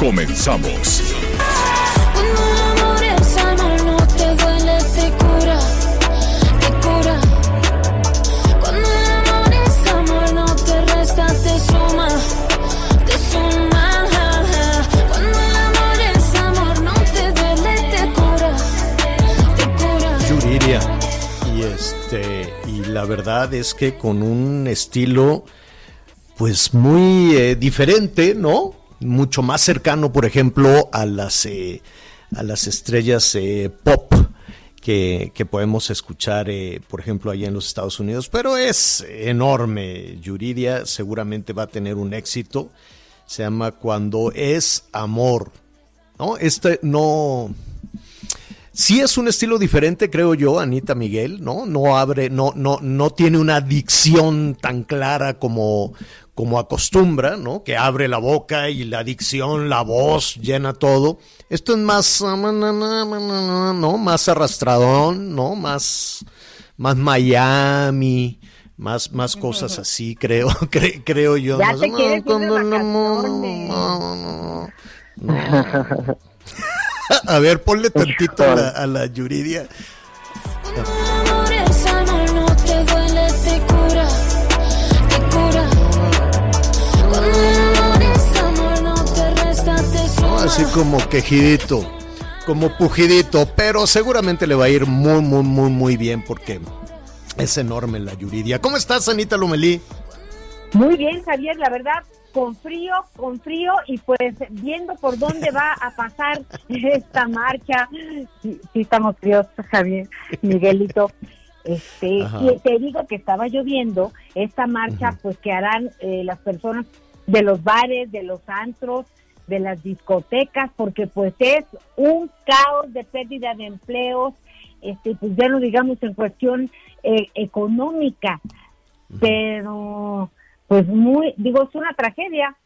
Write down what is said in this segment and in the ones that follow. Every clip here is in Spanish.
Comenzamos. Cuando el amor es amor, no te duele, te cura, te cura. Cuando el amor es amor, no te resta, te suma, te suma. Cuando el amor es amor, no te duele, te cura, te cura. Yuridia. Y este, y la verdad es que con un estilo, pues muy eh, diferente, ¿no? Mucho más cercano, por ejemplo, a las, eh, a las estrellas eh, pop que, que podemos escuchar, eh, por ejemplo, allá en los Estados Unidos. Pero es enorme. Yuridia seguramente va a tener un éxito. Se llama Cuando es amor. ¿No? Este no. Sí es un estilo diferente, creo yo, Anita Miguel, ¿no? No abre, no, no, no tiene una dicción tan clara como, como acostumbra, ¿no? Que abre la boca y la dicción, la voz llena todo. Esto es más, ¿no? Más arrastradón, ¿no? Más, más Miami, más, más cosas así, creo, cre- creo yo. Ya Más, te no, quieres ir de no, no, no. A ver, ponle tantito a la, a la Yuridia. Así como quejidito, como pujidito, pero seguramente le va a ir muy, muy, muy, muy bien porque es enorme la Yuridia. ¿Cómo estás, Anita Lomelí? Muy bien, Javier, la verdad, con frío, con frío y pues viendo por dónde va a pasar esta marcha. Sí, sí estamos fríos, Javier, Miguelito. Este, Ajá. y te digo que estaba lloviendo, esta marcha pues que harán eh, las personas de los bares, de los antros, de las discotecas, porque pues es un caos de pérdida de empleos, este, pues ya no digamos en cuestión eh, económica, pero pues muy, digo, es una tragedia.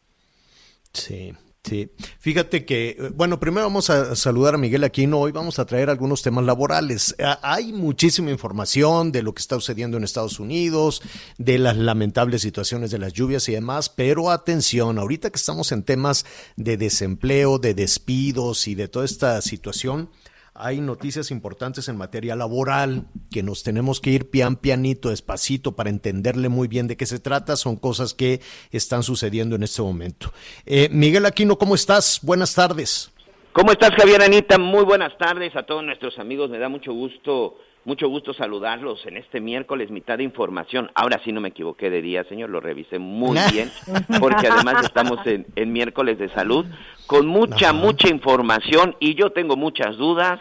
Sí, sí. Fíjate que, eh, bueno, primero vamos a saludar a Miguel Aquino. Hoy vamos a traer algunos temas laborales. Ah, Hay muchísima información de lo que está sucediendo en Estados Unidos, de las lamentables situaciones de las lluvias y demás, pero atención, ahorita que estamos en temas de desempleo, de despidos y de toda esta situación, hay noticias importantes en materia laboral que nos tenemos que ir pian pianito, despacito, para entenderle muy bien de qué se trata. Son cosas que están sucediendo en este momento. Eh, Miguel Aquino, ¿cómo estás? Buenas tardes. ¿Cómo estás, Javier Anita? Muy buenas tardes a todos nuestros amigos. Me da mucho gusto, mucho gusto saludarlos en este miércoles, mitad de información. Ahora sí no me equivoqué de día, señor, lo revisé muy bien, porque además estamos en, en miércoles de salud, con mucha, Ajá. mucha información y yo tengo muchas dudas.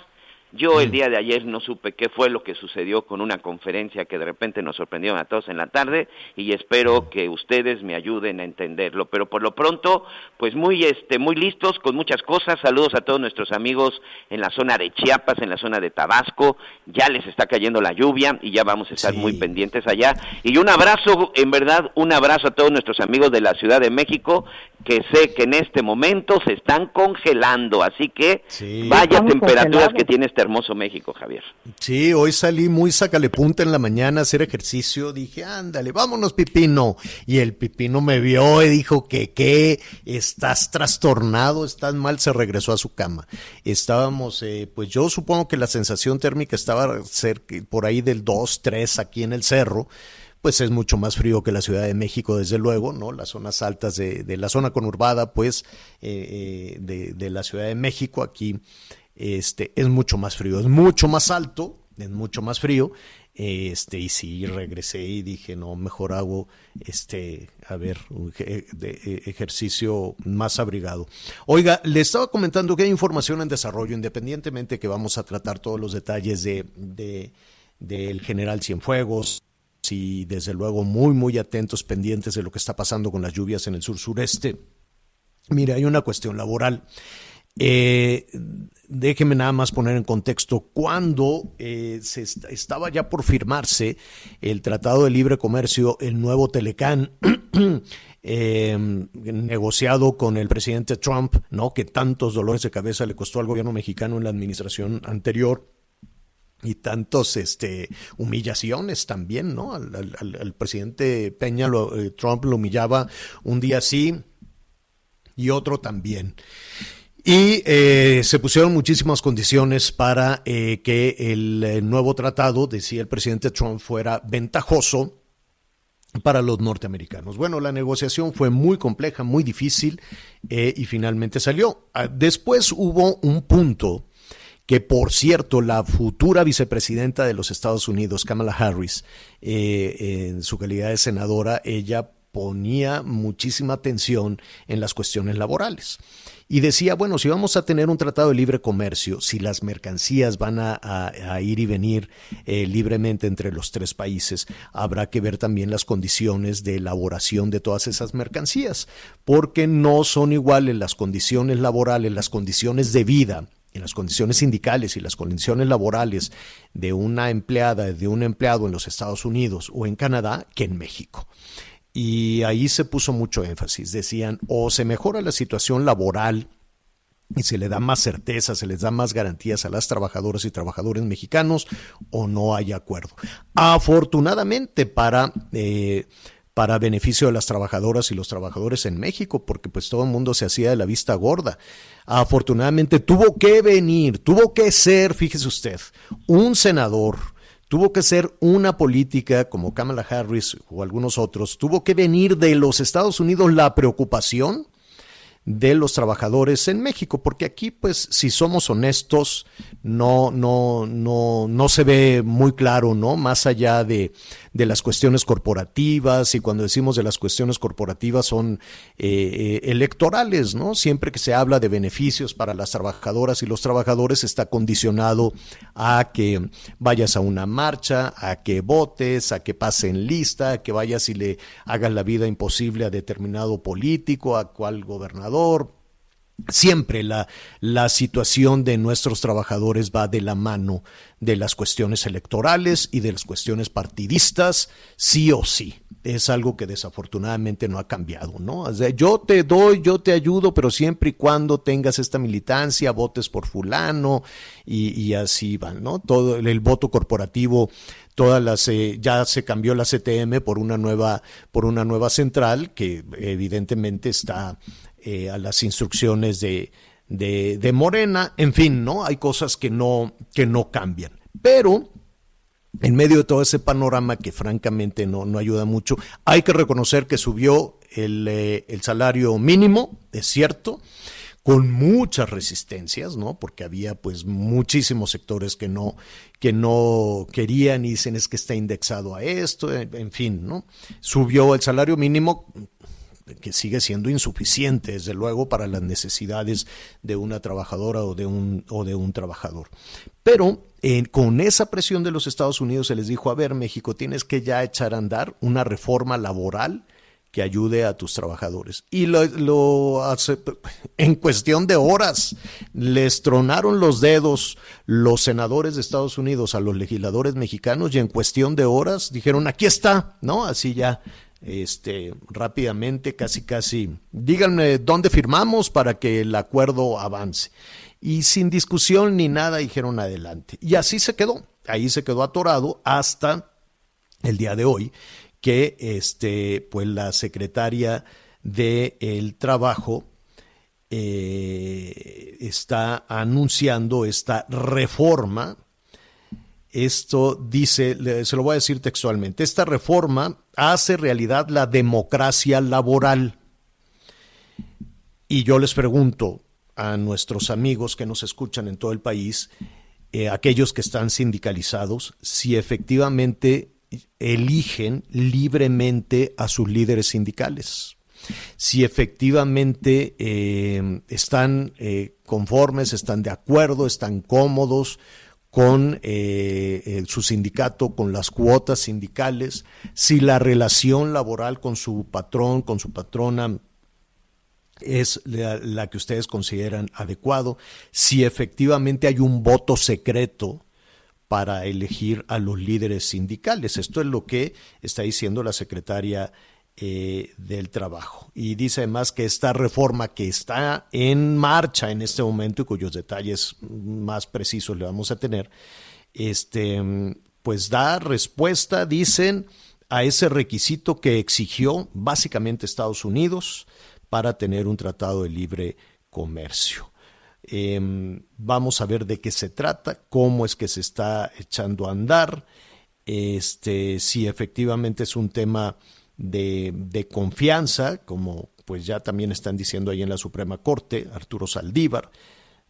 Yo el día de ayer no supe qué fue lo que sucedió con una conferencia que de repente nos sorprendió a todos en la tarde y espero que ustedes me ayuden a entenderlo. Pero por lo pronto, pues muy este muy listos con muchas cosas. Saludos a todos nuestros amigos en la zona de Chiapas, en la zona de Tabasco. Ya les está cayendo la lluvia y ya vamos a estar Sí. muy pendientes allá. Y un abrazo, en verdad, un abrazo a todos nuestros amigos de la Ciudad de México que sé que en este momento se están congelando, así que Sí. vaya Estamos temperaturas congelados. que tiene este hermoso México, Javier. Sí, hoy salí muy sacale punta en la mañana a hacer ejercicio. Dije, ándale, vámonos, Pipino. Y el Pipino me vio y dijo que, ¿qué? Estás trastornado, estás mal. Se regresó a su cama. Estábamos, eh, pues yo supongo que la sensación térmica estaba cerca, por ahí del 2, 3 aquí en el cerro. pues es mucho más frío que la Ciudad de México, desde luego, ¿no? Las zonas altas de, de la zona conurbada, pues, eh, eh, de, de, la Ciudad de México, aquí este, es mucho más frío, es mucho más alto, es mucho más frío, este, y sí, regresé y dije, no, mejor hago, este, a ver, un de ejercicio más abrigado. Oiga, le estaba comentando que hay información en desarrollo, independientemente que vamos a tratar todos los detalles de, de del general Cienfuegos, y desde luego muy, muy atentos, pendientes de lo que está pasando con las lluvias en el sur sureste. Mire, hay una cuestión laboral. Eh, déjeme nada más poner en contexto cuando eh, se est estaba ya por firmarse el Tratado de Libre Comercio, el nuevo Telecán, eh, negociado con el presidente Trump, ¿no? que tantos dolores de cabeza le costó al gobierno mexicano en la administración anterior y tantos este humillaciones también, ¿no? Al presidente Peña lo, eh, Trump lo humillaba un día sí y otro también. Y eh, se pusieron muchísimas condiciones para eh, que el, el, nuevo tratado, decía el presidente Trump, fuera ventajoso para los norteamericanos. Bueno, la negociación fue muy compleja, muy difícil eh, y finalmente salió. Ah, después hubo un punto que por cierto la futura vicepresidenta de los Estados Unidos, Kamala Harris, eh, en su calidad de senadora, ella ponía muchísima atención en las cuestiones laborales. Y decía, bueno, si vamos a tener un tratado de libre comercio, si las mercancías van a, ir y venir eh, libremente entre los tres países, habrá que ver también las condiciones de elaboración de todas esas mercancías, porque no son iguales las condiciones laborales, las condiciones de vida las condiciones sindicales y las condiciones laborales de una empleada, de un empleado en los Estados Unidos o en Canadá que en México. Y ahí se puso mucho énfasis. Decían, o se mejora la situación laboral y se le da más certeza, se les da más garantías a las trabajadoras y trabajadores mexicanos, o no hay acuerdo. Afortunadamente para... Eh, para beneficio de las trabajadoras y los trabajadores en México, porque pues todo el mundo se hacía de la vista gorda. Afortunadamente tuvo que venir, tuvo que ser, fíjese usted, un senador, tuvo que ser una política como Kamala Harris o algunos otros, tuvo que venir de los Estados Unidos la preocupación de los trabajadores en México, porque aquí, pues, si somos honestos, no, no, no, no se ve muy claro, ¿no? Más allá de, de las cuestiones corporativas, y cuando decimos de las cuestiones corporativas son eh, electorales, ¿no? Siempre que se habla de beneficios para las trabajadoras y los trabajadores está condicionado a que vayas a una marcha, a que votes, a que pasen lista, a que vayas y le hagas la vida imposible a determinado político, a cual gobernador Siempre la, la, situación de nuestros trabajadores va de la mano de las cuestiones electorales y de las cuestiones partidistas, sí o sí. Es algo que desafortunadamente no ha cambiado, ¿no? O sea, yo te doy, yo te ayudo, pero siempre y cuando tengas esta militancia, votes por fulano y, así van, ¿no? Todo el, el voto corporativo todas las eh, ya se cambió la CTM por una nueva por una nueva central que evidentemente está eh, a las instrucciones de, de, Morena, en fin, ¿no? Hay cosas que no, que no cambian. Pero en medio de todo ese panorama que francamente no, no ayuda mucho, hay que reconocer que subió el, eh, el salario mínimo, es cierto, con muchas resistencias, ¿no? Porque había pues muchísimos sectores que no, que no querían y dicen es que está indexado a esto, en fin, ¿no? Subió el salario mínimo que sigue siendo insuficiente, desde luego, para las necesidades de una trabajadora o de un, o de un trabajador. Pero eh, con esa presión de los Estados Unidos se les dijo, a ver, México, tienes que ya echar a andar una reforma laboral que ayude a tus trabajadores. Y lo, lo, en cuestión de horas. Les tronaron los dedos los senadores de Estados Unidos a los legisladores mexicanos y en cuestión de horas dijeron, aquí está, ¿no? Así ya este, rápidamente, casi, casi, díganme dónde firmamos para que el acuerdo avance. Y sin discusión ni nada dijeron adelante. Y así se quedó, ahí se quedó atorado hasta el día de hoy, que este, pues la secretaria del el Trabajo eh, está anunciando esta reforma Esto dice, se lo voy a decir textualmente, esta reforma hace realidad la democracia laboral. Y yo les pregunto a nuestros amigos que nos escuchan en todo el país, eh, aquellos que están sindicalizados, si efectivamente eligen libremente a sus líderes sindicales si efectivamente eh, están eh, conformes, están de acuerdo, están cómodos con eh, su sindicato, con las cuotas sindicales, si la relación laboral con su patrón, con su patrona es la, la, que ustedes consideran adecuado, si efectivamente hay un voto secreto para elegir a los líderes sindicales. Esto es lo que está diciendo la secretaria eh, del trabajo. Y dice además que esta reforma que está en marcha en este momento y cuyos detalles más precisos le vamos a tener, este, pues da respuesta, dicen, a ese requisito que exigió básicamente Estados Unidos para tener un tratado de libre comercio. Em, vamos a ver de qué se trata, cómo es que se está echando a andar, este, si efectivamente es un tema de, confianza, como pues ya también están diciendo ahí en la Suprema Corte, Arturo Saldívar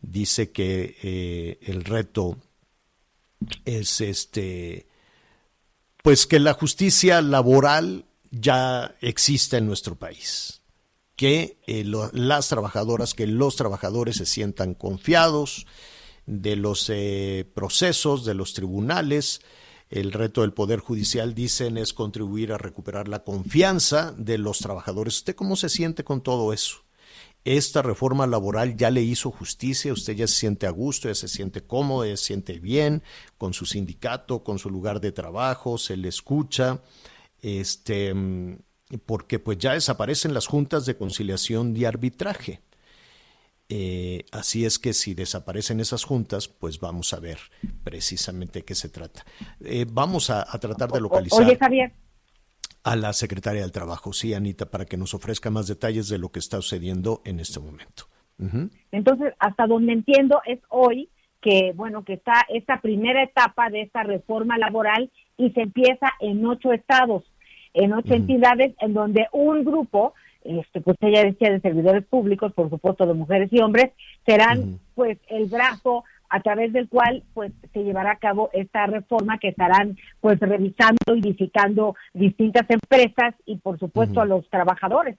dice que eh, el reto es este, pues que la justicia laboral ya existe en nuestro país, que eh, las trabajadoras, que los trabajadores se sientan confiados de los eh, procesos, de los tribunales, el reto del Poder Judicial, dicen, es contribuir a recuperar la confianza de los trabajadores. ¿Usted cómo se siente con todo eso? Esta reforma laboral ya le hizo justicia, usted ya se siente a gusto, ya se siente cómodo, ya se siente bien con su sindicato, con su lugar de trabajo, se le escucha, este, porque pues ya desaparecen las juntas de conciliación y arbitraje. Eh, así es que si desaparecen esas juntas, pues vamos a ver precisamente qué se trata. Eh, vamos a, tratar de localizar a la secretaria del Trabajo, sí, Anita, para que nos ofrezca más detalles de lo que está sucediendo en este momento. Entonces, hasta donde entiendo es hoy que, bueno, que está esta primera etapa de esta reforma laboral y se empieza en ocho estados, en ocho entidades, en donde un grupo este, pues ella decía de servidores públicos, por supuesto de mujeres y hombres, serán pues el brazo a través del cual pues se llevará a cabo esta reforma que estarán pues revisando y visitando distintas empresas y por supuesto a los trabajadores.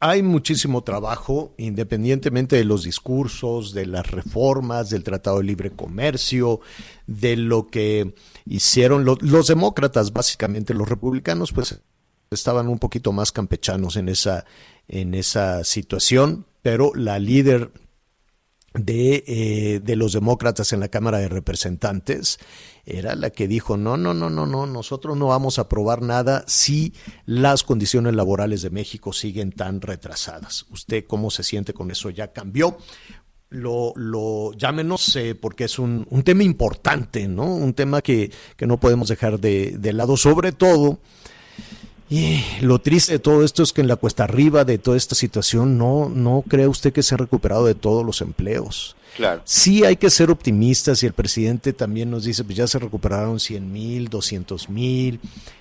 Hay muchísimo trabajo, independientemente de los discursos, de las reformas, del Tratado de Libre Comercio, de lo que hicieron los demócratas, básicamente los republicanos, pues estaban un poquito más campechanos en esa, en esa situación, pero la líder de, eh, de, los demócratas en la Cámara de Representantes era la que dijo, no, no, no, no, no, nosotros no vamos a aprobar nada si las condiciones laborales de México siguen tan retrasadas. ¿Usted cómo se siente con eso? ¿Ya cambió? Lo, lo llámenos eh, porque es un, un, tema importante, ¿no? Un tema que, que no podemos dejar de, de lado, sobre todo y lo triste de todo esto es que en la cuesta arriba de toda esta situación no, no cree usted que se ha recuperado de todos los empleos. Claro. Sí hay que ser optimistas y el presidente también nos dice, pues ya se recuperaron 100 mil, 200 mil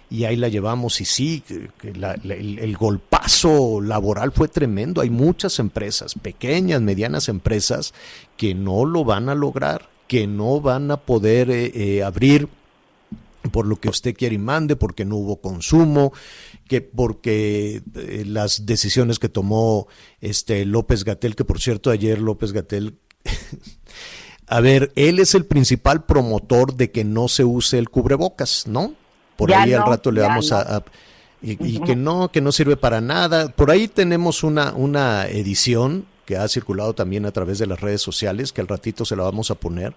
y ahí la llevamos y sí, el, el, golpazo laboral fue tremendo. Hay muchas empresas, pequeñas, medianas empresas, que no lo van a lograr, que no van a poder eh, eh, abrir por lo que usted quiere y mande, porque no hubo consumo, que porque eh, las decisiones que tomó este López Gatel, que por cierto ayer López Gatel a ver, él es el principal promotor de que no se use el cubrebocas, ¿no? Por ahí al rato le vamos a, y, que no, que no sirve para nada. Por ahí tenemos una, una edición que ha circulado también a través de las redes sociales, que al ratito se la vamos a poner,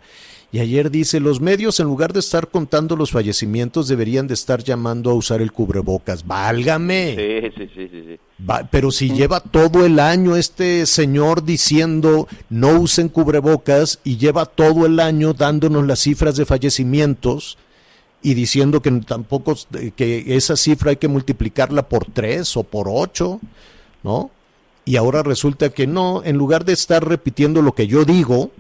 y ayer dice, los medios en lugar de estar contando los fallecimientos deberían de estar llamando a usar el cubrebocas. Válgame. Sí, sí, sí, sí. pero si lleva todo el año este señor diciendo no usen cubrebocas y lleva todo el año dándonos las cifras de fallecimientos y diciendo que tampoco que esa cifra hay que multiplicarla por tres o por ocho, ¿no? Y ahora resulta que no, en lugar de estar repitiendo lo que yo digo,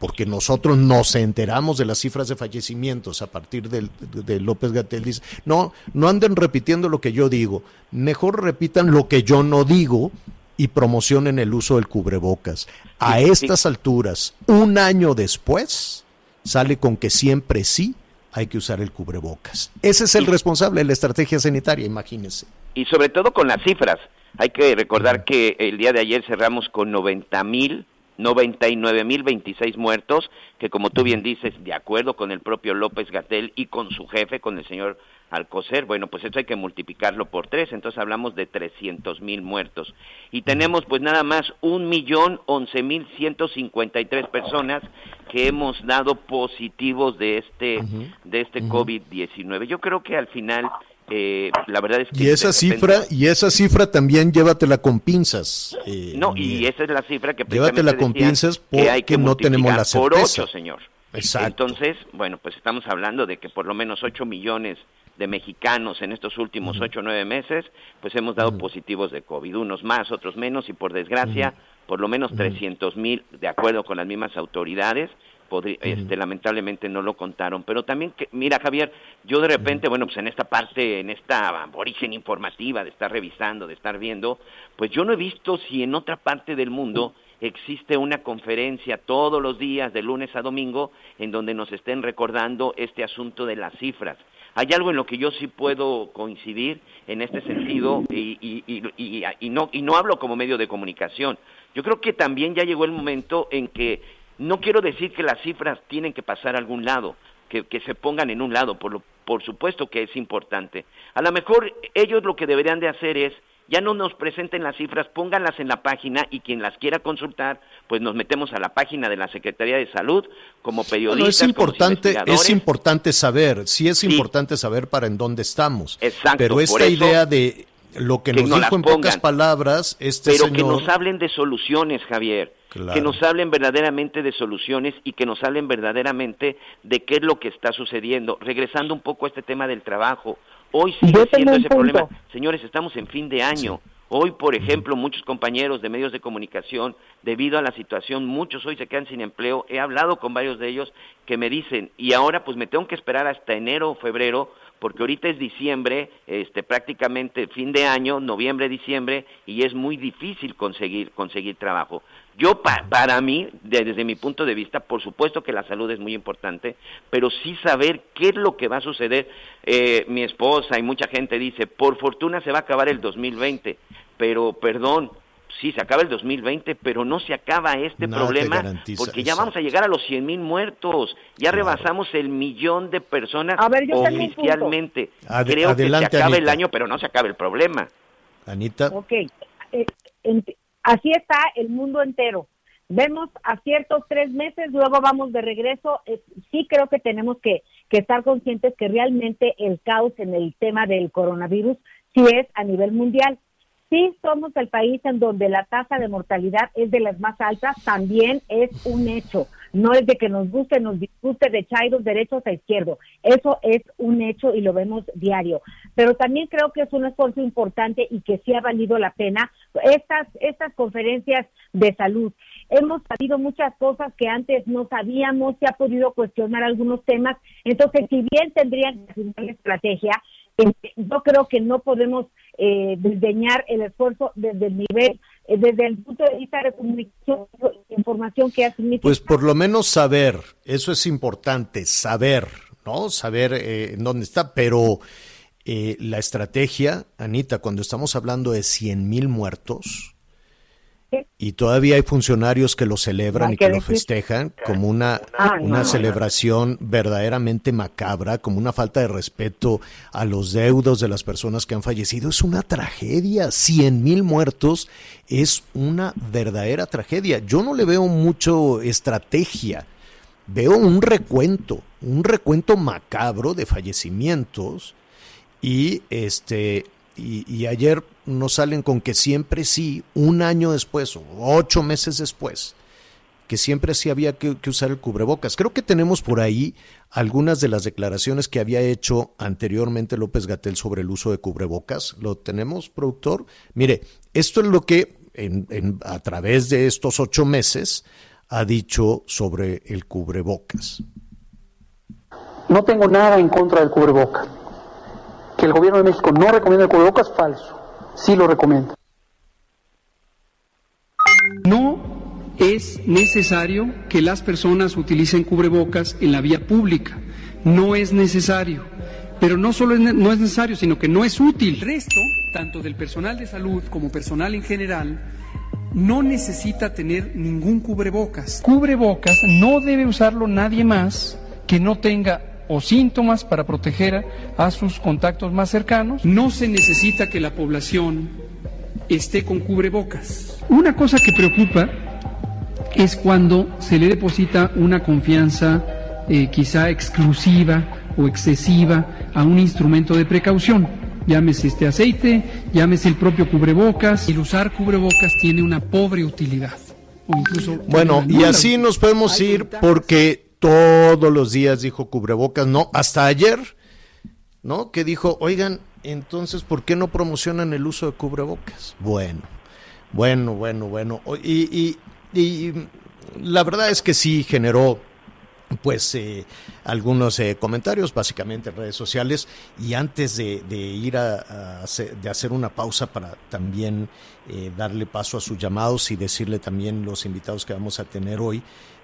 porque nosotros nos enteramos de las cifras de fallecimientos a partir del- de, López Gatel, dice, no, no anden repitiendo lo que yo digo, mejor repitan lo que yo no digo y promocionen el uso del cubrebocas. A Sí, sí. estas alturas, un año después, sale con que siempre sí hay que usar el cubrebocas. Ese es el responsable de la estrategia sanitaria, imagínense. y sobre todo con las cifras. Hay que recordar que el día de ayer cerramos con 90 mil, 99 mil 26 muertos, que como tú bien dices, de acuerdo con el propio López Gatel y con su jefe, con el señor Alcocer, bueno, pues eso hay que multiplicarlo por tres, entonces hablamos de 300 mil muertos. Y tenemos pues nada más un millón once mil ciento cincuenta y tres personas que hemos dado positivos de este, de este COVID-19. Yo creo que al final, eh, la verdad es que... Y esa repente- cifra, y esa cifra también llévatela con pinzas. eh, No, y esa es la cifra que Llévatela con pinzas que hay que porque no tenemos la multiplicar por certeza. ocho, señor. Exacto. Entonces, bueno, pues estamos hablando de que por lo menos 8 millones de mexicanos en estos últimos ocho o nueve meses, pues hemos dado positivos de COVID, unos más, otros menos, y por desgracia, por lo menos 300 mil, de acuerdo con las mismas autoridades, podri- este, lamentablemente no lo contaron. Pero también, que, mira Javier, yo de repente, bueno, pues en esta parte, en esta origen informativa de estar revisando, de estar viendo, pues yo no he visto si en otra parte del mundo existe una conferencia todos los días, de lunes a domingo, en donde nos estén recordando este asunto de las cifras. Hay algo en lo que yo sí puedo coincidir en este sentido y, y- y- y- y no, y no hablo como medio de comunicación. Yo creo que también ya llegó el momento en que no quiero decir que las cifras tienen que pasar a algún lado, que, que se pongan en un lado, por, lo- por supuesto que es importante. A lo mejor ellos lo que deberían de hacer es ya no nos presenten las cifras, pónganlas en la página y quien las quiera consultar, pues nos metemos a la página de la Secretaría de Salud como periodistas. Bueno, es como importante, es importante saber, sí es Sí. importante saber para en dónde estamos. Exacto, Pero esta eso, idea de lo que, que nos no dijo en pocas palabras este pero que nos hablen de soluciones, Javier. Claro. Que nos hablen verdaderamente de soluciones y que nos hablen verdaderamente de qué es lo que está sucediendo. Regresando un poco a este tema del trabajo. Hoy sigue siendo ese problema. Señores, estamos en fin de año. Hoy, por ejemplo, muchos compañeros de medios de comunicación, debido a la situación, muchos hoy se quedan sin empleo. He hablado con varios de ellos que me dicen, y ahora pues me tengo que esperar hasta enero o febrero, porque ahorita es diciembre, este, prácticamente fin de año, noviembre, diciembre, y es muy difícil conseguir, conseguir trabajo. Yo, pa- para mí, de- desde mi punto de vista, por supuesto que la salud es muy importante, pero sí saber qué es lo que va a suceder. Eh, mi esposa y mucha gente dice, por fortuna se va a acabar el 2020, pero perdón, sí, se acaba el 2020, pero no se acaba este Nada problema porque ya vamos a llegar a los 100 mil muertos, ya Claro. rebasamos el millón de personas A ver, yo oficialmente. Creo adelante, que se acaba el Anita. año, pero no se acaba el problema. Anita, Ok, eh, así está el mundo entero. Vemos a ciertos tres meses, luego vamos de regreso. Eh, sí creo que tenemos que, que estar conscientes que realmente el caos en el tema del coronavirus sí es a nivel mundial. Sí somos el país en donde la tasa de mortalidad es de las más altas, también es un hecho. No es de que nos guste, nos disguste de chairos derechos a izquierdo. Eso es un hecho y lo vemos diario. Pero también creo que es un esfuerzo importante y que sí ha valido la pena estas, estas conferencias de salud. Hemos sabido muchas cosas que antes no sabíamos, se ha podido cuestionar algunos temas. Entonces, si bien tendrían que hacer una estrategia, yo creo que no podemos eh, desdeñar el esfuerzo desde el nivel, eh, desde el punto de vista de comunicación, información que ha significado. pues por lo menos saber, eso es importante, saber, ¿no? Saber eh, en dónde está, pero eh, la estrategia, Anita, cuando estamos hablando de 100 mil muertos, y todavía hay funcionarios que lo celebran y que que lo festejan como una, una no. celebración verdaderamente macabra, como una falta de respeto a los deudos de las personas que han fallecido. Es una tragedia. 100 mil muertos es una verdadera tragedia. Yo no le veo mucho estrategia. Veo un recuento, un recuento macabro de fallecimientos y este y, ayer nos salen con que siempre sí, un año después o ocho meses después, que siempre sí había que, que usar el cubrebocas. Creo que tenemos por ahí algunas de las declaraciones que había hecho anteriormente López Gatel sobre el uso de cubrebocas. ¿Lo tenemos, productor? Mire, esto es lo que en- en- a través de estos ocho meses ha dicho sobre el cubrebocas. No tengo nada en contra del cubrebocas. Que el gobierno de México no recomienda el cubrebocas, falso. Sí lo recomienda. No es necesario que las personas utilicen cubrebocas en la vía pública. No es necesario. Pero no solo es ne- no es necesario, sino que no es útil. El resto, tanto del personal de salud como personal en general, no necesita tener ningún cubrebocas. Cubrebocas no debe usarlo nadie más que no tenga o síntomas para proteger a sus contactos más cercanos. No se necesita que la población esté con cubrebocas. Una cosa que preocupa es cuando se le deposita una confianza eh, quizá exclusiva o excesiva a un instrumento de precaución. Llámese este aceite, llámese el propio cubrebocas. El usar cubrebocas tiene una pobre utilidad. O incluso Bueno, y así nos podemos ir porque todos los días dijo cubrebocas, no, hasta ayer, ¿no? Que dijo, oigan, entonces, ¿por qué no promocionan el uso de cubrebocas? Bueno, bueno, bueno, bueno. Y, y, y la verdad es que sí generó pues eh, algunos eh, comentarios básicamente en redes sociales y antes de, de ir a, a hacer, de hacer una pausa para también eh, darle paso a sus llamados y decirle también los invitados que vamos a tener hoy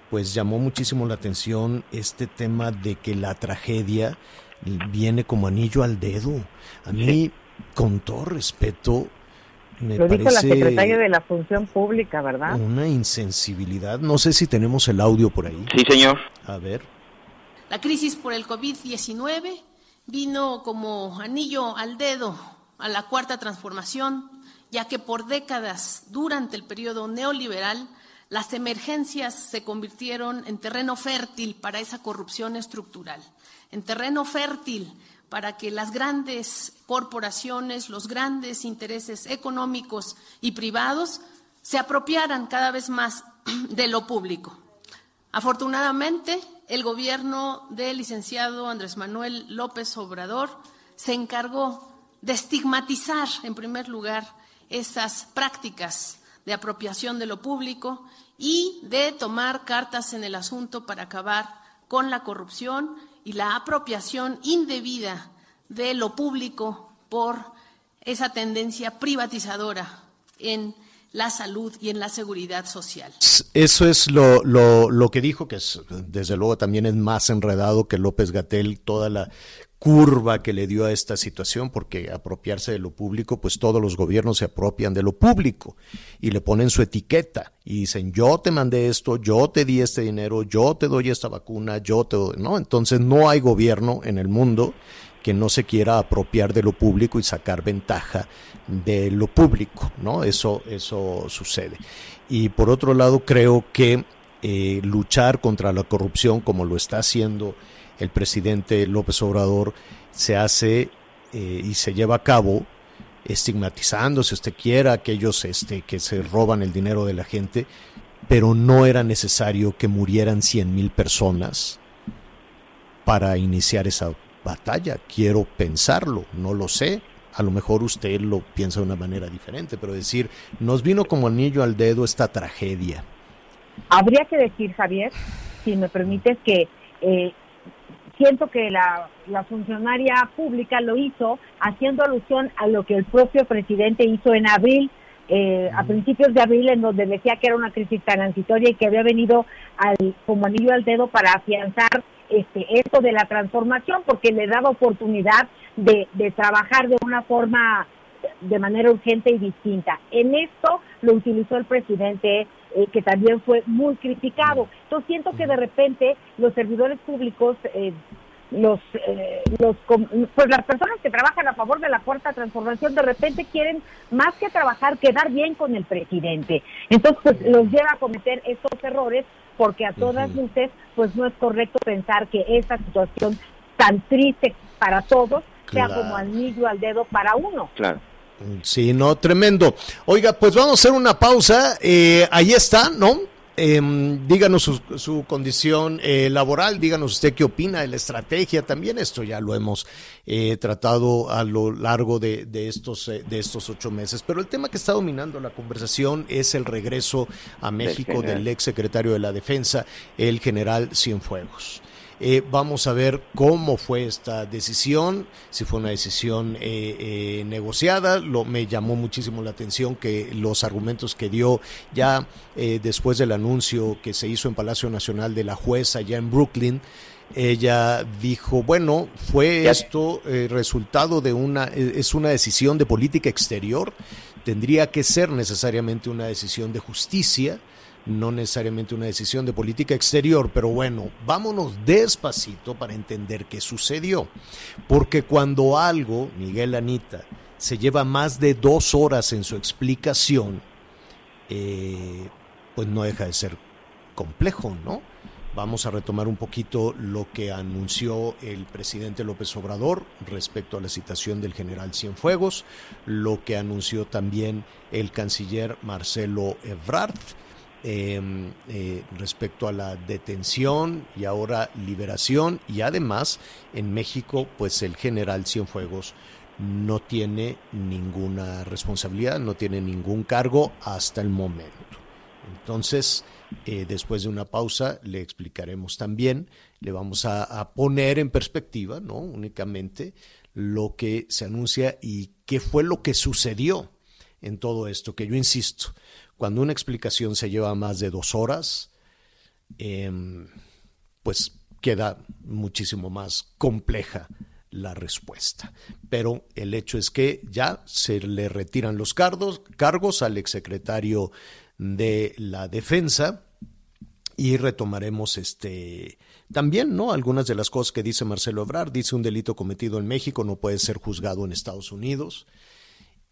pues llamó muchísimo la atención este tema de que la tragedia viene como anillo al dedo. A mí con todo respeto me Lo dijo la secretaria de la Función Pública, ¿verdad? una insensibilidad. No sé si tenemos el audio por ahí. Sí, señor. a ver. La crisis por el COVID-19 vino como anillo al dedo a la cuarta transformación, ya que por décadas durante el periodo neoliberal las emergencias se convirtieron en terreno fértil para esa corrupción estructural, en terreno fértil para que las grandes corporaciones, los grandes intereses económicos y privados se apropiaran cada vez más de lo público. Afortunadamente, el gobierno del licenciado Andrés Manuel López Obrador se encargó de estigmatizar, en primer lugar, esas prácticas de apropiación de lo público y de tomar cartas en el asunto para acabar con la corrupción y la apropiación indebida de lo público por esa tendencia privatizadora en la salud y en la seguridad social. Eso es lo, que dijo, que es, desde luego también es más enredado que López Gatel, toda la curva que le dio a esta situación, porque apropiarse de lo público, pues todos los gobiernos se apropian de lo público y le ponen su etiqueta y dicen, yo te mandé esto, yo te di este dinero, yo te doy esta vacuna, yo te doy, ¿no? Entonces no hay gobierno en el mundo que no se quiera apropiar de lo público y sacar ventaja de lo público, ¿no? Eso, eso sucede. Y por otro lado, creo que eh, luchar contra la corrupción, como lo está haciendo el presidente López Obrador, se hace eh, y se lleva a cabo estigmatizando, si usted quiera, aquellos este, que se roban el dinero de la gente, pero no era necesario que murieran 100 mil personas para iniciar esa batalla. Quiero pensarlo, no lo sé. A lo mejor usted lo piensa de una manera diferente, pero decir, nos vino como anillo al dedo esta tragedia. Habría que decir, Javier, si me permites, que eh, siento que la, la funcionaria pública lo hizo haciendo alusión a lo que el propio presidente hizo en abril, eh, a principios de abril, en donde decía que era una crisis transitoria y que había venido al, como anillo al dedo para afianzar este, esto de la transformación, porque le daba oportunidad de, de trabajar de una forma de manera urgente y distinta. En esto lo utilizó el presidente, eh, que también fue muy criticado. Entonces siento que de repente los servidores públicos, eh, los, eh, los, pues las personas que trabajan a favor de la cuarta transformación, de repente quieren más que trabajar, quedar bien con el presidente. Entonces pues, los lleva a cometer estos errores porque a todas luces, pues no es correcto pensar que esta situación tan triste para todos sea como anillo al dedo para uno. Claro. Sí, no, tremendo. Oiga, pues vamos a hacer una pausa. Eh, ahí está, ¿no? em, díganos su, su condición eh, laboral, díganos usted qué opina de la estrategia. También esto ya lo hemos eh, tratado a lo largo de, de estos, eh, de estos ocho meses. Pero el tema que está dominando la conversación es el regreso a México del ex secretario de la Defensa, el general Cienfuegos. Eh, vamos a ver cómo fue esta decisión, si fue una decisión eh, eh, negociada. Lo, me llamó muchísimo la atención que los argumentos que dio ya eh, después del anuncio que se hizo en Palacio Nacional de la jueza allá en Brooklyn. Ella dijo, bueno, fue esto eh, resultado de una, es una decisión de política exterior, tendría que ser necesariamente una decisión de justicia, no necesariamente una decisión de política exterior, pero bueno, vámonos despacito para entender qué sucedió. Porque cuando algo, Miguel Anita, se lleva más de dos horas en su explicación, eh, pues no deja de ser complejo, ¿no? Vamos a retomar un poquito lo que anunció el presidente López Obrador respecto a la citación del general Cienfuegos, lo que anunció también el canciller Marcelo Ebrard eh, eh, respecto a la detención y ahora liberación y además en México pues el general Cienfuegos no tiene ninguna responsabilidad, no tiene ningún cargo hasta el momento. Entonces, eh, después de una pausa, le explicaremos también, le vamos a, poner en perspectiva, ¿no? Únicamente lo que se anuncia y qué fue lo que sucedió en todo esto, que yo insisto, cuando una explicación se lleva más de dos horas, eh, pues queda muchísimo más compleja la respuesta. Pero el hecho es que ya se le retiran los cargos, cargos al exsecretario de la defensa y retomaremos este también no algunas de las cosas que dice Marcelo Ebrard dice un delito cometido en México no puede ser juzgado en Estados Unidos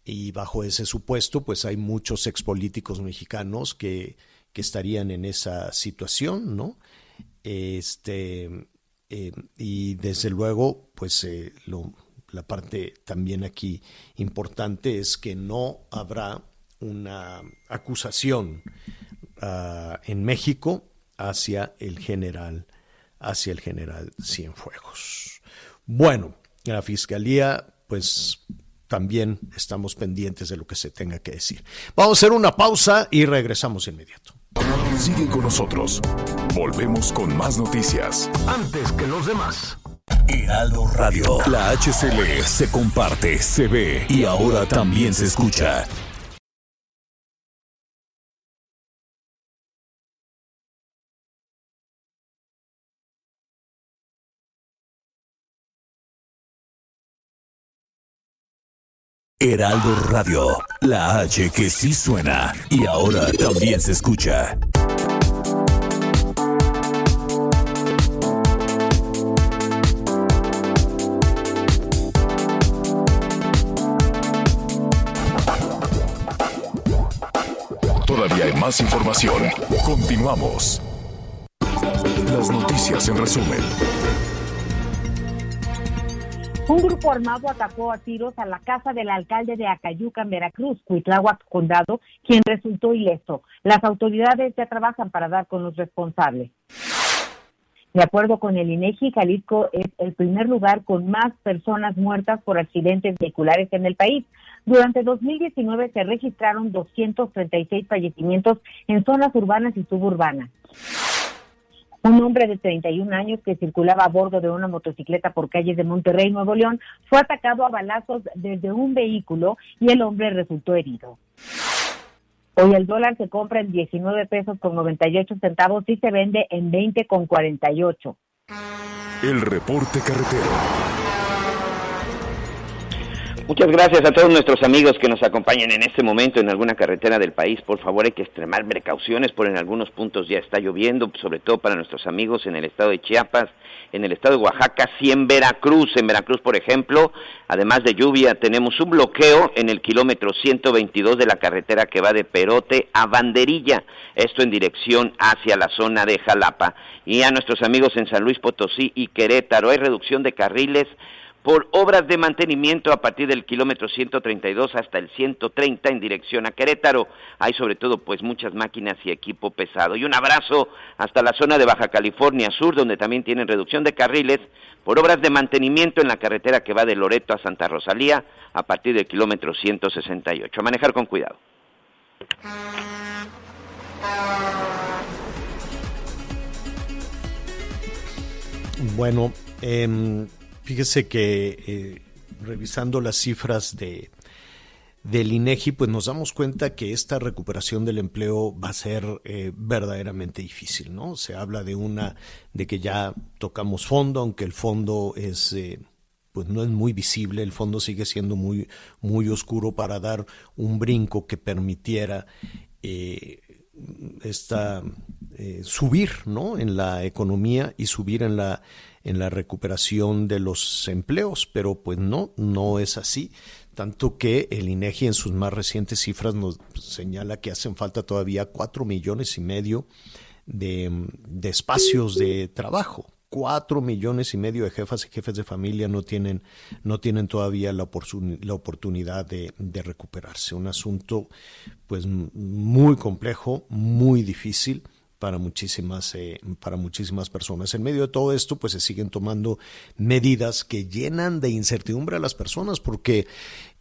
y bajo ese supuesto pues hay muchos expolíticos mexicanos que, que estarían en esa situación no este eh, y desde luego pues eh, la parte también aquí importante es que no habrá una acusación uh, en México hacia el general hacia el general Cienfuegos. Bueno, la fiscalía pues también estamos pendientes de lo que se tenga que decir. Vamos a hacer una pausa y regresamos inmediato. Sigue con nosotros. Volvemos con más noticias. Antes que los demás. Heraldo Radio. La HCL se comparte, se ve y ahora también se escucha. Heraldo Radio, la H que sí suena y ahora también se escucha. Todavía hay más información. Continuamos. Las noticias en resumen. Un grupo armado atacó a tiros a la casa del alcalde de Acayuca, Veracruz, Cuitláhuac Condado, quien resultó ileso. Las autoridades ya trabajan para dar con los responsables. De acuerdo con el INEGI, Jalisco es el primer lugar con más personas muertas por accidentes vehiculares en el país. Durante 2019 se registraron 236 fallecimientos en zonas urbanas y suburbanas. Un hombre de 31 años que circulaba a bordo de una motocicleta por calles de Monterrey, Nuevo León, fue atacado a balazos desde un vehículo y el hombre resultó herido. Hoy el dólar se compra en 19 pesos con 98 centavos y se vende en 20 con 48. El reporte carretero. Muchas gracias a todos nuestros amigos que nos acompañan en este momento en alguna carretera del país. Por favor, hay que extremar precauciones, por en algunos puntos ya está lloviendo, sobre todo para nuestros amigos en el estado de Chiapas, en el estado de Oaxaca, sí en Veracruz. En Veracruz, por ejemplo, además de lluvia, tenemos un bloqueo en el kilómetro 122 de la carretera que va de Perote a Banderilla, esto en dirección hacia la zona de Jalapa. Y a nuestros amigos en San Luis Potosí y Querétaro, hay reducción de carriles por obras de mantenimiento a partir del kilómetro 132 hasta el 130 en dirección a Querétaro. Hay sobre todo pues muchas máquinas y equipo pesado. Y un abrazo hasta la zona de Baja California Sur, donde también tienen reducción de carriles por obras de mantenimiento en la carretera que va de Loreto a Santa Rosalía a partir del kilómetro 168. A manejar con cuidado. Bueno, eh, fíjese que eh, revisando las cifras de del INEGI, pues nos damos cuenta que esta recuperación del empleo va a ser eh, verdaderamente difícil, ¿no? Se habla de una, de que ya tocamos fondo, aunque el fondo es, eh, pues no es muy visible, el fondo sigue siendo muy, muy oscuro para dar un brinco que permitiera esta subir ¿no? en la economía y subir en la en la recuperación de los empleos, pero pues no, no es así. Tanto que el INEGI en sus más recientes cifras nos señala que hacen falta todavía cuatro millones y medio de, de espacios de trabajo. Cuatro millones y medio de jefas y jefes de familia no tienen, no tienen todavía la, la oportunidad de, de recuperarse. Un asunto pues muy complejo, muy difícil para muchísimas, eh, para muchísimas personas. En medio de todo esto, pues se siguen tomando medidas que llenan de incertidumbre a las personas, porque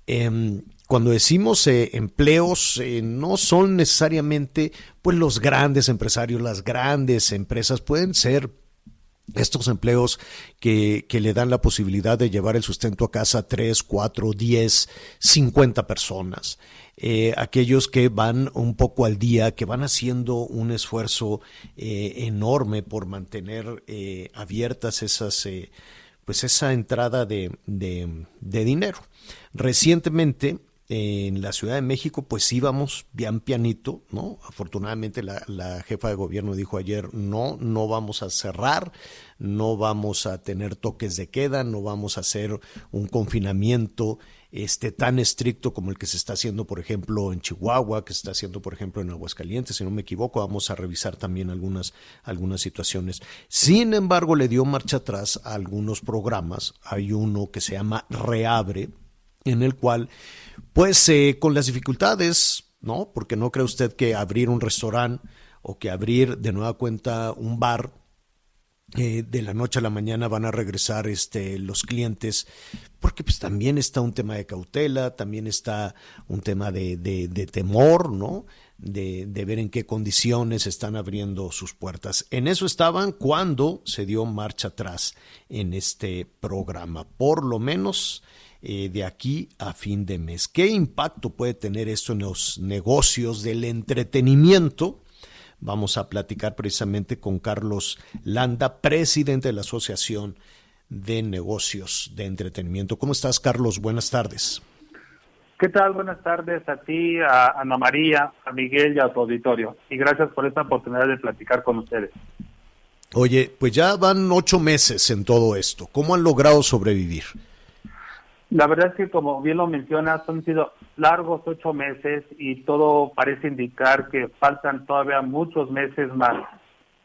eh, cuando decimos eh, empleos, eh, no son necesariamente pues los grandes empresarios, las grandes empresas, pueden ser estos empleos que, que, le dan la posibilidad de llevar el sustento a casa a 3, 4, 10, 50 personas. Eh, aquellos que van un poco al día, que van haciendo un esfuerzo eh, enorme por mantener eh, abiertas esas, pues esa entrada de, de, de dinero. Recientemente, en la Ciudad de México, pues íbamos bien pianito, ¿no? Afortunadamente la, la, jefa de gobierno dijo ayer, no, no vamos a cerrar, no vamos a tener toques de queda, no vamos a hacer un confinamiento este, tan estricto como el que se está haciendo, por ejemplo, en Chihuahua, que se está haciendo, por ejemplo, en Aguascalientes, si no me equivoco, vamos a revisar también algunas, algunas situaciones. Sin embargo, le dio marcha atrás a algunos programas. Hay uno que se llama Reabre, en el cual, pues eh, con las dificultades, ¿no? Porque no cree usted que abrir un restaurante o que abrir de nueva cuenta un bar, eh, de la noche a la mañana van a regresar este, los clientes, porque pues también está un tema de cautela, también está un tema de, de, de temor, ¿no? De, ver en qué condiciones están abriendo sus puertas. En eso estaban cuando se dio marcha atrás en este programa. Por lo menos eh, de aquí a fin de mes. ¿Qué impacto puede tener esto en los negocios del entretenimiento? Vamos a platicar precisamente con Carlos Landa, presidente de la Asociación de Negocios de Entretenimiento. ¿Cómo estás, Carlos? Buenas tardes. ¿Qué tal? Buenas tardes a ti, a Ana María, a Miguel y a tu auditorio. Y gracias por esta oportunidad de platicar con ustedes. Oye, pues ya van ocho meses en todo esto. ¿Cómo han logrado sobrevivir? La verdad es que, como bien lo mencionas, han sido largos ocho meses y todo parece indicar que faltan todavía muchos meses más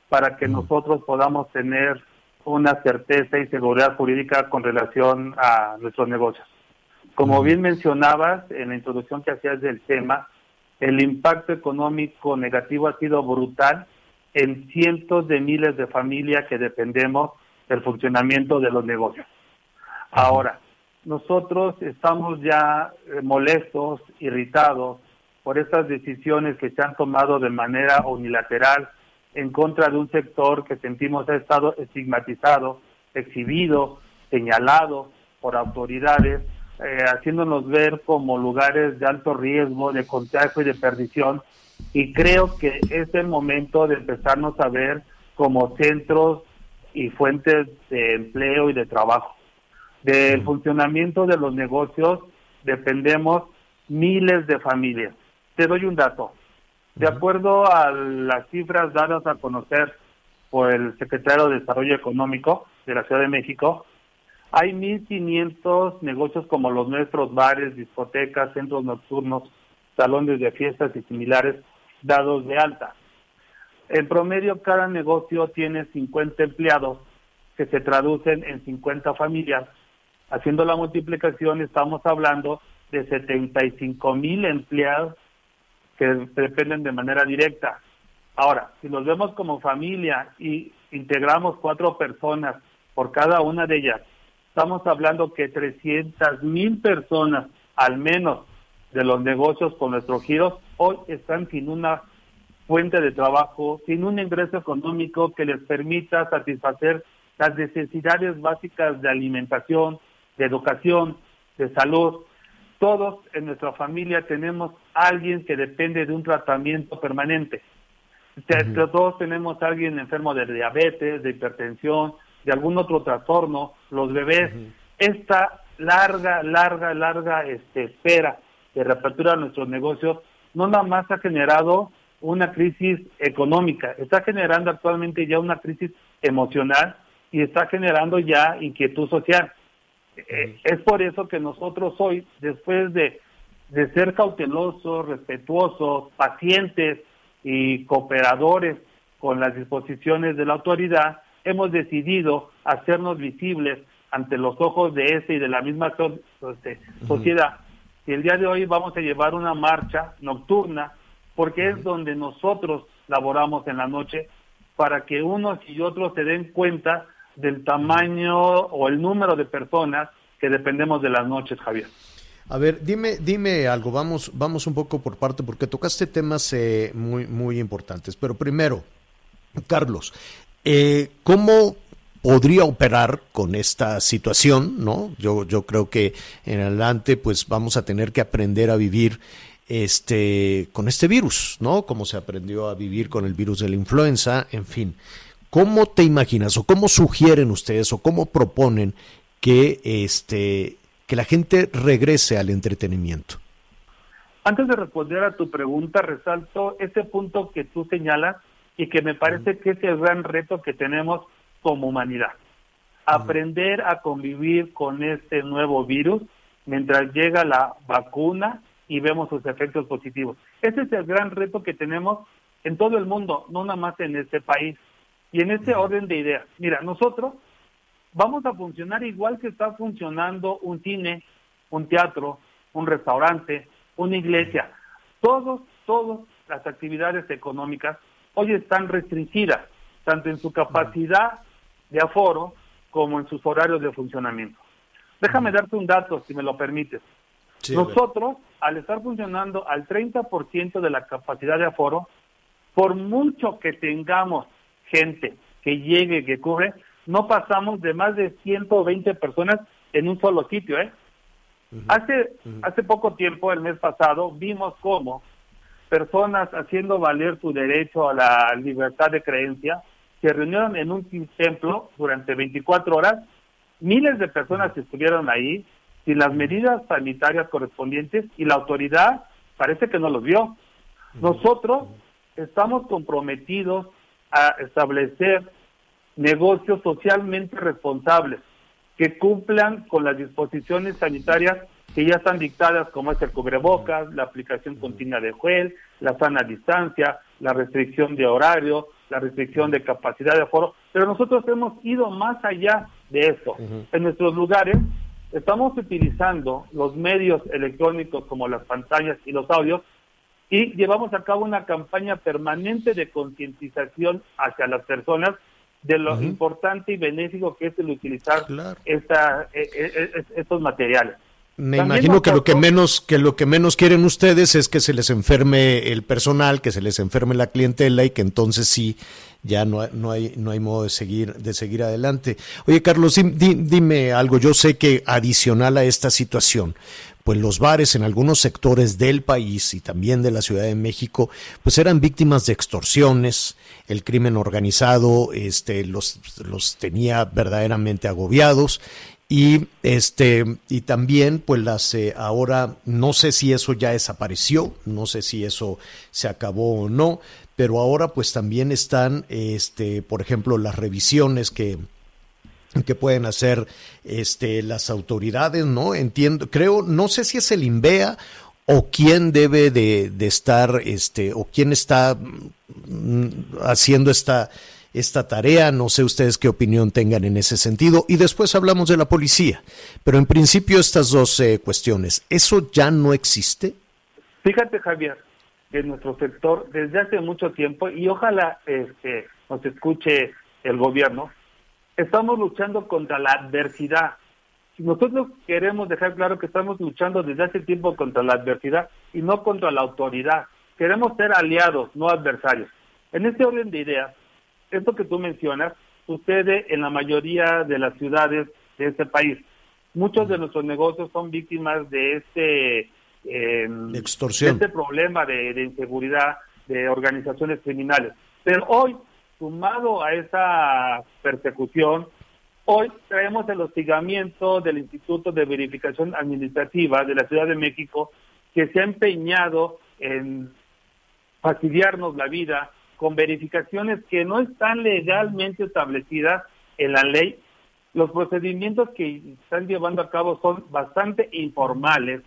para que nosotros podamos tener una certeza y seguridad jurídica con relación a nuestros negocios. Como bien mencionabas en la introducción que hacías del tema, el impacto económico negativo ha sido brutal en cientos de miles de familias que dependemos del funcionamiento de los negocios. Ahora, nosotros estamos ya eh, molestos, irritados por estas decisiones que se han tomado de manera unilateral en contra de un sector que sentimos ha estado estigmatizado, exhibido, señalado por autoridades, eh, haciéndonos ver como lugares de alto riesgo, de contagio y de perdición. Y creo que es el momento de empezarnos a ver como centros y fuentes de empleo y de trabajo. Del funcionamiento de los negocios dependemos miles de familias. Te doy un dato. De acuerdo a las cifras dadas a conocer por el secretario de Desarrollo Económico de la Ciudad de México, hay 1.500 negocios como los nuestros, bares, discotecas, centros nocturnos, salones de fiestas y similares dados de alta. En promedio, cada negocio tiene 50 empleados que se traducen en 50 familias Haciendo la multiplicación estamos hablando de 75 mil empleados que dependen de manera directa. Ahora, si los vemos como familia y integramos cuatro personas por cada una de ellas, estamos hablando que 300 mil personas al menos de los negocios con nuestros giros hoy están sin una fuente de trabajo, sin un ingreso económico que les permita satisfacer las necesidades básicas de alimentación, de educación, de salud. Todos en nuestra familia tenemos alguien que depende de un tratamiento permanente. Todos tenemos alguien enfermo de diabetes, de hipertensión, de algún otro trastorno, los bebés. Esta larga, larga, larga este, espera de reapertura de nuestros negocios no nada más ha generado una crisis económica, está generando actualmente ya una crisis emocional y está generando ya inquietud social. Eh, es por eso que nosotros hoy, después de, de ser cautelosos, respetuosos, pacientes y cooperadores con las disposiciones de la autoridad, hemos decidido hacernos visibles ante los ojos de ese y de la misma este, sociedad. Y el día de hoy vamos a llevar una marcha nocturna porque es donde nosotros laboramos en la noche para que unos y otros se den cuenta del tamaño o el número de personas que dependemos de las noches, Javier. A ver, dime, dime algo, vamos, vamos un poco por parte, porque tocaste temas eh, muy, muy importantes. Pero primero, Carlos, eh, ¿cómo podría operar con esta situación? ¿no? Yo, yo creo que en adelante, pues vamos a tener que aprender a vivir este, con este virus, ¿no? Como se aprendió a vivir con el virus de la influenza, en fin. ¿Cómo te imaginas o cómo sugieren ustedes o cómo proponen que, este, que la gente regrese al entretenimiento? Antes de responder a tu pregunta, resalto ese punto que tú señalas y que me parece que es el gran reto que tenemos como humanidad. Aprender a convivir con este nuevo virus mientras llega la vacuna y vemos sus efectos positivos. Ese es el gran reto que tenemos en todo el mundo, no nada más en este país. Y en ese orden de ideas, mira, nosotros vamos a funcionar igual que está funcionando un cine, un teatro, un restaurante, una iglesia. Todos, todas las actividades económicas hoy están restringidas, tanto en su capacidad de aforo como en sus horarios de funcionamiento. Déjame darte un dato, si me lo permites. Nosotros, al estar funcionando al 30% de la capacidad de aforo, por mucho que tengamos gente que llegue, que cubre, no pasamos de más de 120 personas en un solo sitio, ¿eh? Hace hace poco tiempo, el mes pasado, vimos cómo personas haciendo valer su derecho a la libertad de creencia se reunieron en un templo durante 24 horas. Miles de personas estuvieron ahí sin las medidas sanitarias correspondientes y la autoridad parece que no los vio. Nosotros estamos comprometidos a establecer negocios socialmente responsables que cumplan con las disposiciones sanitarias que ya están dictadas, como es el cubrebocas, la aplicación continua de gel, la sana distancia, la restricción de horario, la restricción de capacidad de aforo, pero nosotros hemos ido más allá de eso. En nuestros lugares estamos utilizando los medios electrónicos como las pantallas y los audios y llevamos a cabo una campaña permanente de concientización hacia las personas de lo importante y benéfico que es el utilizar esta, e, e, e, estos materiales. Me imagino que lo que menos que lo que menos quieren ustedes es que se les enferme el personal, que se les enferme la clientela y que entonces sí ya no, no hay no hay modo de seguir de seguir adelante. Oye Carlos, dime algo. Yo sé que adicional a esta situación, pues los bares en algunos sectores del país y también de la Ciudad de México, pues eran víctimas de extorsiones, el crimen organizado este, los, los tenía verdaderamente agobiados y este y también pues las eh, ahora no sé si eso ya desapareció no sé si eso se acabó o no pero ahora pues también están este por ejemplo las revisiones que que pueden hacer este las autoridades no entiendo creo no sé si es el INVEA o quién debe de, de estar este o quién está mm, haciendo esta esta tarea. No sé ustedes qué opinión tengan en ese sentido. Y después hablamos de la policía. Pero en principio estas dos eh, cuestiones, ¿eso ya no existe? Fíjate, Javier, que nuestro sector desde hace mucho tiempo, y ojalá este, nos escuche el gobierno, estamos luchando contra la adversidad. Nosotros queremos dejar claro que estamos luchando desde hace tiempo contra la adversidad y no contra la autoridad. Queremos ser aliados, no adversarios. En este orden de ideas, esto que tú mencionas sucede en la mayoría de las ciudades de este país. Muchos de nuestros negocios son víctimas de este, eh, Extorsión. de este problema de, de inseguridad de organizaciones criminales. Pero hoy, sumado a esa persecución, hoy traemos el hostigamiento del Instituto de Verificación Administrativa de la Ciudad de México, que se ha empeñado en fastidiarnos la vida con verificaciones que no están legalmente establecidas en la ley. Los procedimientos que están llevando a cabo son bastante informales.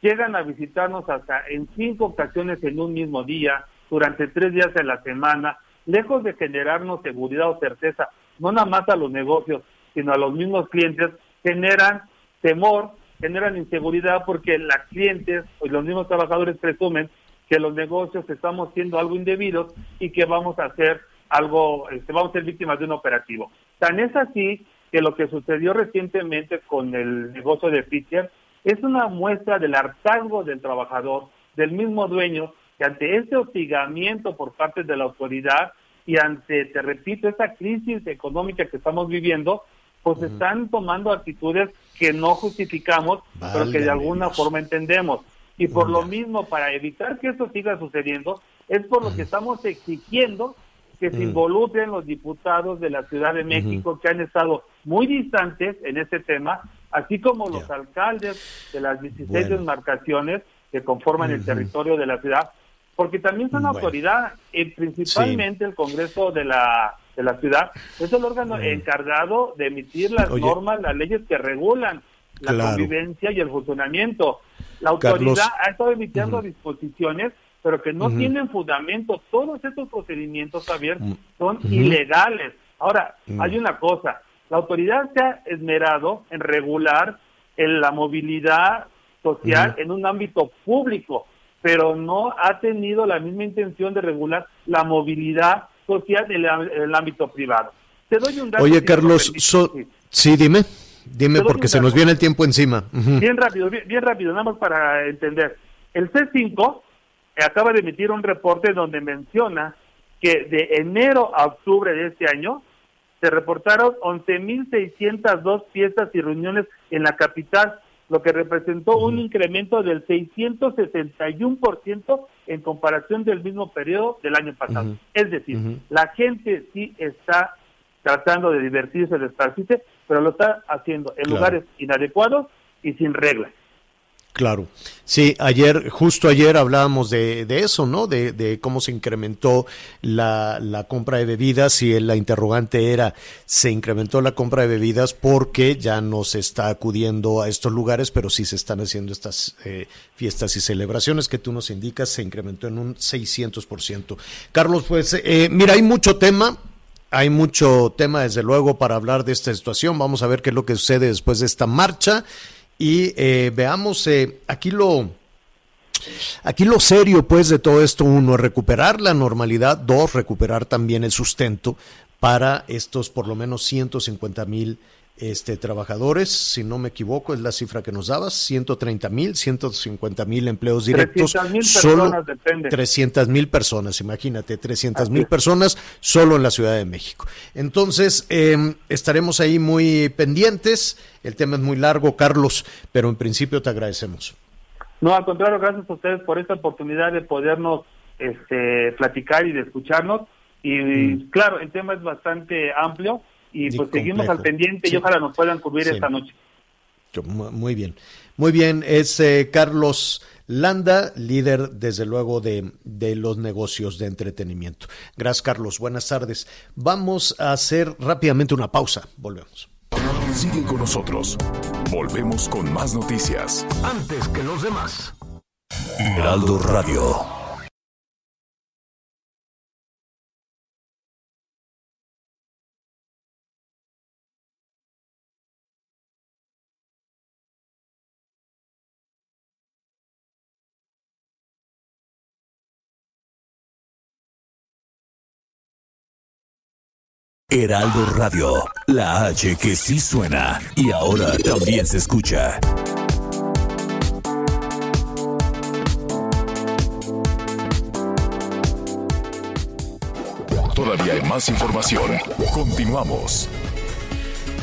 Llegan a visitarnos hasta en cinco ocasiones en un mismo día, durante tres días de la semana, lejos de generarnos seguridad o certeza, no nada más a los negocios, sino a los mismos clientes, generan temor, generan inseguridad porque las clientes y los mismos trabajadores presumen que los negocios estamos haciendo algo indebido y que vamos a hacer algo, este, vamos a ser víctimas de un operativo. Tan es así que lo que sucedió recientemente con el negocio de Fisher es una muestra del hartazgo del trabajador, del mismo dueño, que ante este hostigamiento por parte de la autoridad y ante, te repito, esta crisis económica que estamos viviendo, pues están tomando actitudes que no justificamos, pero que de alguna forma entendemos. Y por lo mismo, para evitar que esto siga sucediendo, es por lo que estamos exigiendo que se involucren los diputados de la Ciudad de México que han estado muy distantes en este tema, así como los alcaldes de las 16 Bueno. demarcaciones que conforman el territorio de la ciudad, porque también son Bueno. autoridad, y principalmente el Congreso de la, de la ciudad, es el órgano encargado de emitir las Oye. normas, las leyes que regulan la Claro. convivencia y el funcionamiento. La autoridad Carlos. ha estado emitiendo disposiciones, pero que no tienen fundamento. Todos estos procedimientos, Javier, son ilegales. Ahora, hay una cosa, la autoridad se ha esmerado en regular en la movilidad social en un ámbito público, pero no ha tenido la misma intención de regular la movilidad social en el, en el ámbito privado. Te doy un dato. Oye, Carlos, so- Sí. sí, dime. Dime porque se nos viene el tiempo encima. Bien rápido, bien, bien rápido, nada más para entender. El C5 acaba de emitir un reporte donde menciona que de enero a octubre de este año se reportaron 11.602 fiestas y reuniones en la capital, lo que representó un incremento del 661% en comparación del mismo periodo del año pasado. Es decir, la gente sí está tratando de divertirse, de esparcirse, pero lo está haciendo en Claro. lugares inadecuados y sin reglas. Claro. Sí, ayer, justo ayer hablábamos de, de eso, ¿no? De, de cómo se incrementó la, la compra de bebidas y la interrogante era, se incrementó la compra de bebidas porque ya no se está acudiendo a estos lugares, pero sí se están haciendo estas eh, fiestas y celebraciones que tú nos indicas, se incrementó en un 600%. Carlos, pues eh, mira, hay mucho tema, hay mucho tema, desde luego, para hablar de esta situación. Vamos a ver qué es lo que sucede después de esta marcha. Y eh, veamos, eh, aquí lo, aquí lo serio, pues, de todo esto, uno, es recuperar la normalidad, dos, recuperar también el sustento para estos por lo menos 150 mil este, trabajadores, si no me equivoco, es la cifra que nos dabas, 130 mil, 150 mil empleos directos. 300,000 solo personas depende. 300 mil personas, imagínate, 300 mil personas solo en la Ciudad de México. Entonces, eh, estaremos ahí muy pendientes. El tema es muy largo, Carlos, pero en principio te agradecemos. No, al contrario, gracias a ustedes por esta oportunidad de podernos este, platicar y de escucharnos. Y claro, el tema es bastante amplio y, pues seguimos al pendiente Sí. y ojalá nos puedan cubrir Sí. esta noche. Muy bien, muy bien. Es eh, Carlos Landa, líder desde luego de, de los negocios de entretenimiento. Gracias, Carlos. Buenas tardes. Vamos a hacer rápidamente una pausa. Volvemos. Sigue con nosotros. Volvemos con más noticias. Antes que los demás. Heraldo Radio. Heraldo Radio, la H que sí suena y ahora también se escucha. Todavía hay más información. Continuamos.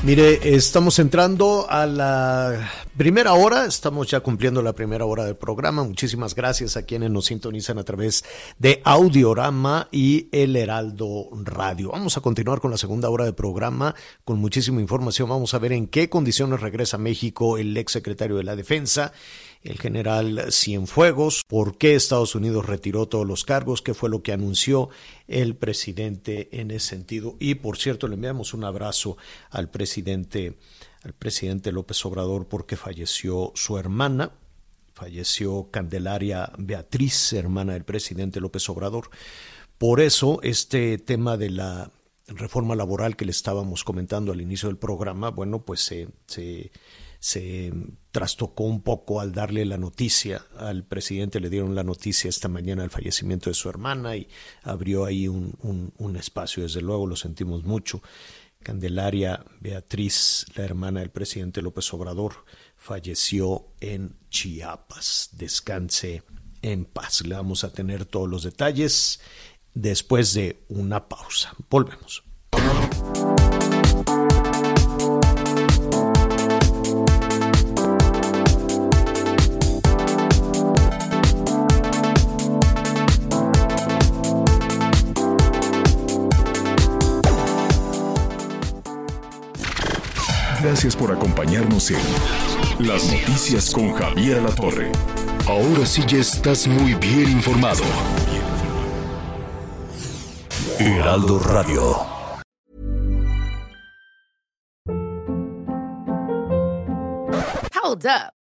Mire, estamos entrando a la primera hora, estamos ya cumpliendo la primera hora del programa. Muchísimas gracias a quienes nos sintonizan a través de Audiorama y El Heraldo Radio. Vamos a continuar con la segunda hora del programa con muchísima información. Vamos a ver en qué condiciones regresa a México el ex secretario de la Defensa el general Cienfuegos, por qué Estados Unidos retiró todos los cargos, qué fue lo que anunció el presidente en ese sentido. Y por cierto, le enviamos un abrazo al presidente, al presidente López Obrador porque falleció su hermana, falleció Candelaria Beatriz, hermana del presidente López Obrador. Por eso este tema de la reforma laboral que le estábamos comentando al inicio del programa, bueno, pues se, se se trastocó un poco al darle la noticia al presidente, le dieron la noticia esta mañana del fallecimiento de su hermana y abrió ahí un, un, espacio, desde luego lo sentimos mucho. Candelaria Beatriz, la hermana del presidente López Obrador, falleció en Chiapas. Descanse en paz. Le vamos a tener todos los detalles después de una pausa. Volvemos. Gracias por acompañarnos en Las Noticias con Javier La Torre. Ahora sí ya estás muy bien informado. Heraldo Radio. Hold up.